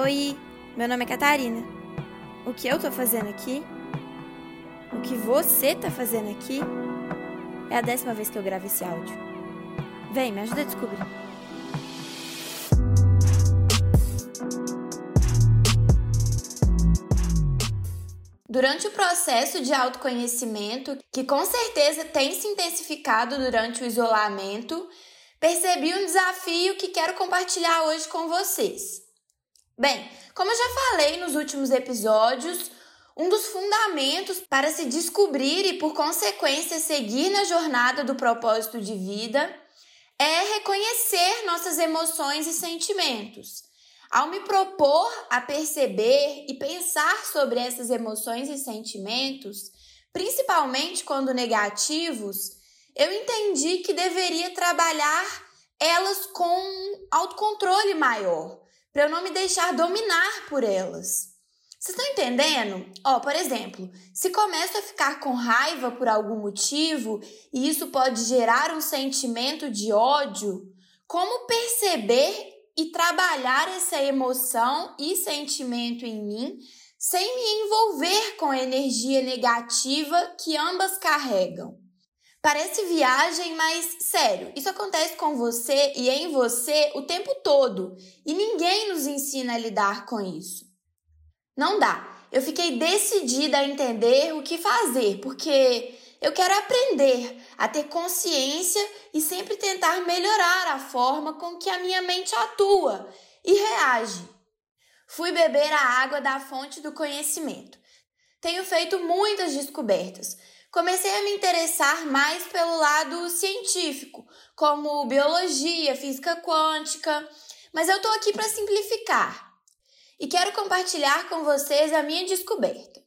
Oi, meu nome é Catarina. O que eu tô fazendo aqui? O que você tá fazendo aqui? É a décima vez que eu gravo esse áudio. Vem, me ajuda a descobrir. Durante o processo de autoconhecimento, que com certeza tem se intensificado durante o isolamento, percebi um desafio que quero compartilhar hoje com vocês. Bem, como eu já falei nos últimos episódios, um dos fundamentos para se descobrir e, por consequência, seguir na jornada do propósito de vida é reconhecer nossas emoções e sentimentos. Ao me propor a perceber e pensar sobre essas emoções e sentimentos, principalmente quando negativos, eu entendi que deveria trabalhar elas com autocontrole maior, para eu não me deixar dominar por elas. Vocês estão entendendo? Ó, por exemplo, se começo a ficar com raiva por algum motivo e isso pode gerar um sentimento de ódio, como perceber e trabalhar essa emoção e sentimento em mim sem me envolver com a energia negativa que ambas carregam. Parece viagem, mas sério, isso acontece com você e em você o tempo todo e ninguém nos ensina a lidar com isso. Não dá. Eu fiquei decidida a entender o que fazer, porque eu quero aprender a ter consciência e sempre tentar melhorar a forma com que a minha mente atua e reage. Fui beber a água da fonte do conhecimento. Tenho feito muitas descobertas. Comecei a me interessar mais pelo lado científico, como biologia, física quântica, mas eu estou aqui para simplificar e quero compartilhar com vocês a minha descoberta.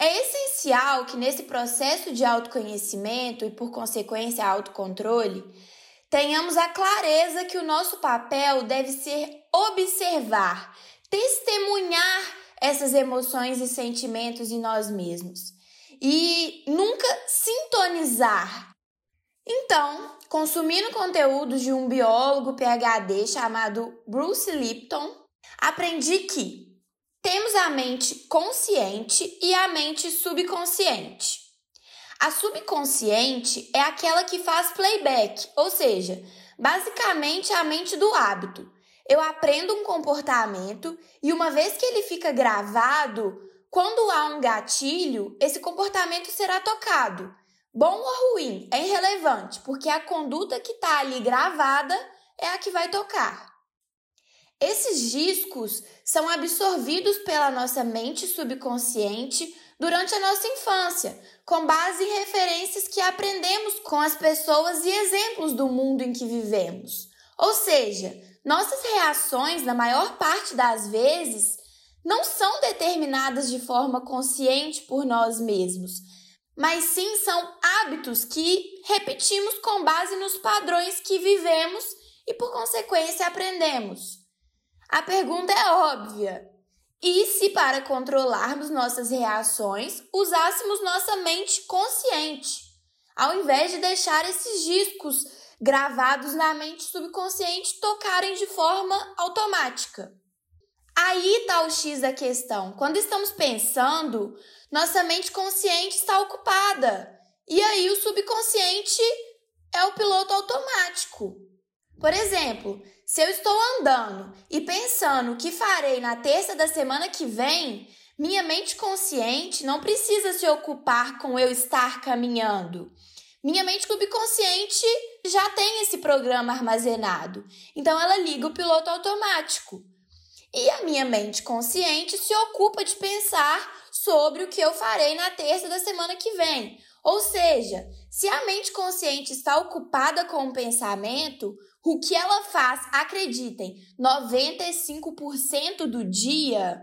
É essencial que nesse processo de autoconhecimento e, por consequência, autocontrole, tenhamos a clareza que o nosso papel deve ser observar, testemunhar essas emoções e sentimentos em nós mesmos e nunca sintonizar. Então, consumindo conteúdos de um biólogo PhD chamado Bruce Lipton, aprendi que temos a mente consciente e a mente subconsciente. A subconsciente é aquela que faz playback, ou seja, basicamente a mente do hábito. Eu aprendo um comportamento e uma vez que ele fica gravado, quando há um gatilho, esse comportamento será tocado. Bom ou ruim, é irrelevante, porque a conduta que está ali gravada é a que vai tocar. Esses discos são absorvidos pela nossa mente subconsciente durante a nossa infância, com base em referências que aprendemos com as pessoas e exemplos do mundo em que vivemos. Ou seja, nossas reações, na maior parte das vezes, não são determinadas de forma consciente por nós mesmos, mas sim são hábitos que repetimos com base nos padrões que vivemos e, por consequência, aprendemos. A pergunta é óbvia. E se, para controlarmos nossas reações, usássemos nossa mente consciente, ao invés de deixar esses discos gravados na mente subconsciente tocarem de forma automática? Aí está o X da questão. Quando estamos pensando, nossa mente consciente está ocupada. E aí o subconsciente é o piloto automático. Por exemplo, se eu estou andando e pensando o que farei na terça da semana que vem, minha mente consciente não precisa se ocupar com eu estar caminhando. Minha mente subconsciente já tem esse programa armazenado, então ela liga o piloto automático. E a minha mente consciente se ocupa de pensar sobre o que eu farei na terça da semana que vem. Ou seja, se a mente consciente está ocupada com o pensamento, o que ela faz, acreditem, 95% do dia,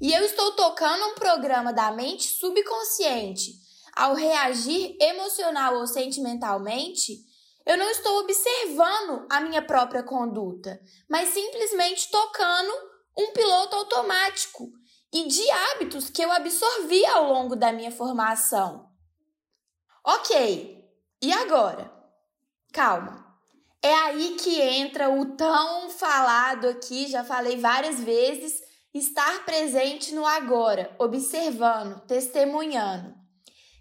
e eu estou tocando um programa da mente subconsciente ao reagir emocional ou sentimentalmente, eu não estou observando a minha própria conduta, mas simplesmente tocando um piloto automático e de hábitos que eu absorvi ao longo da minha formação. Ok, e agora? Calma. É aí que entra o tão falado aqui, já falei várias vezes, estar presente no agora, observando, testemunhando.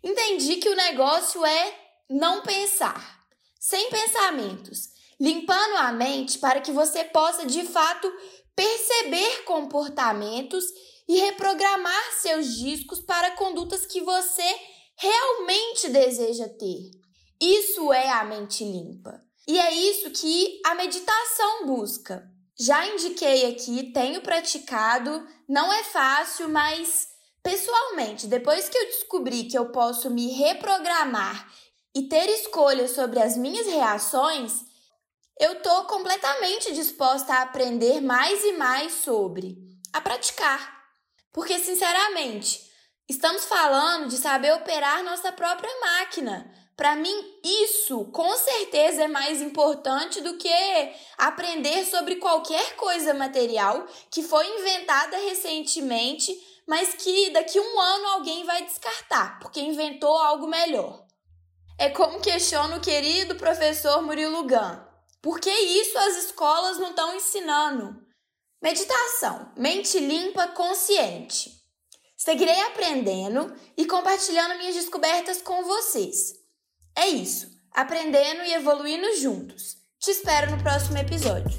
Entendi que o negócio é não pensar, sem pensamentos, limpando a mente para que você possa de fato perceber comportamentos e reprogramar seus discos para condutas que você realmente deseja ter. Isso é a mente limpa. E é isso que a meditação busca. Já indiquei aqui, tenho praticado, não é fácil, mas pessoalmente, depois que eu descobri que eu posso me reprogramar e ter escolha sobre as minhas reações, eu tô completamente disposta a aprender mais e mais sobre, a praticar. Porque, sinceramente, estamos falando de saber operar nossa própria máquina. Para mim, isso com certeza é mais importante do que aprender sobre qualquer coisa material que foi inventada recentemente, mas que daqui um ano alguém vai descartar, porque inventou algo melhor. É como questiona o querido professor Murilo Gun. Por que isso as escolas não estão ensinando? Meditação, mente limpa, consciente. Seguirei aprendendo e compartilhando minhas descobertas com vocês. É isso, aprendendo e evoluindo juntos. Te espero no próximo episódio.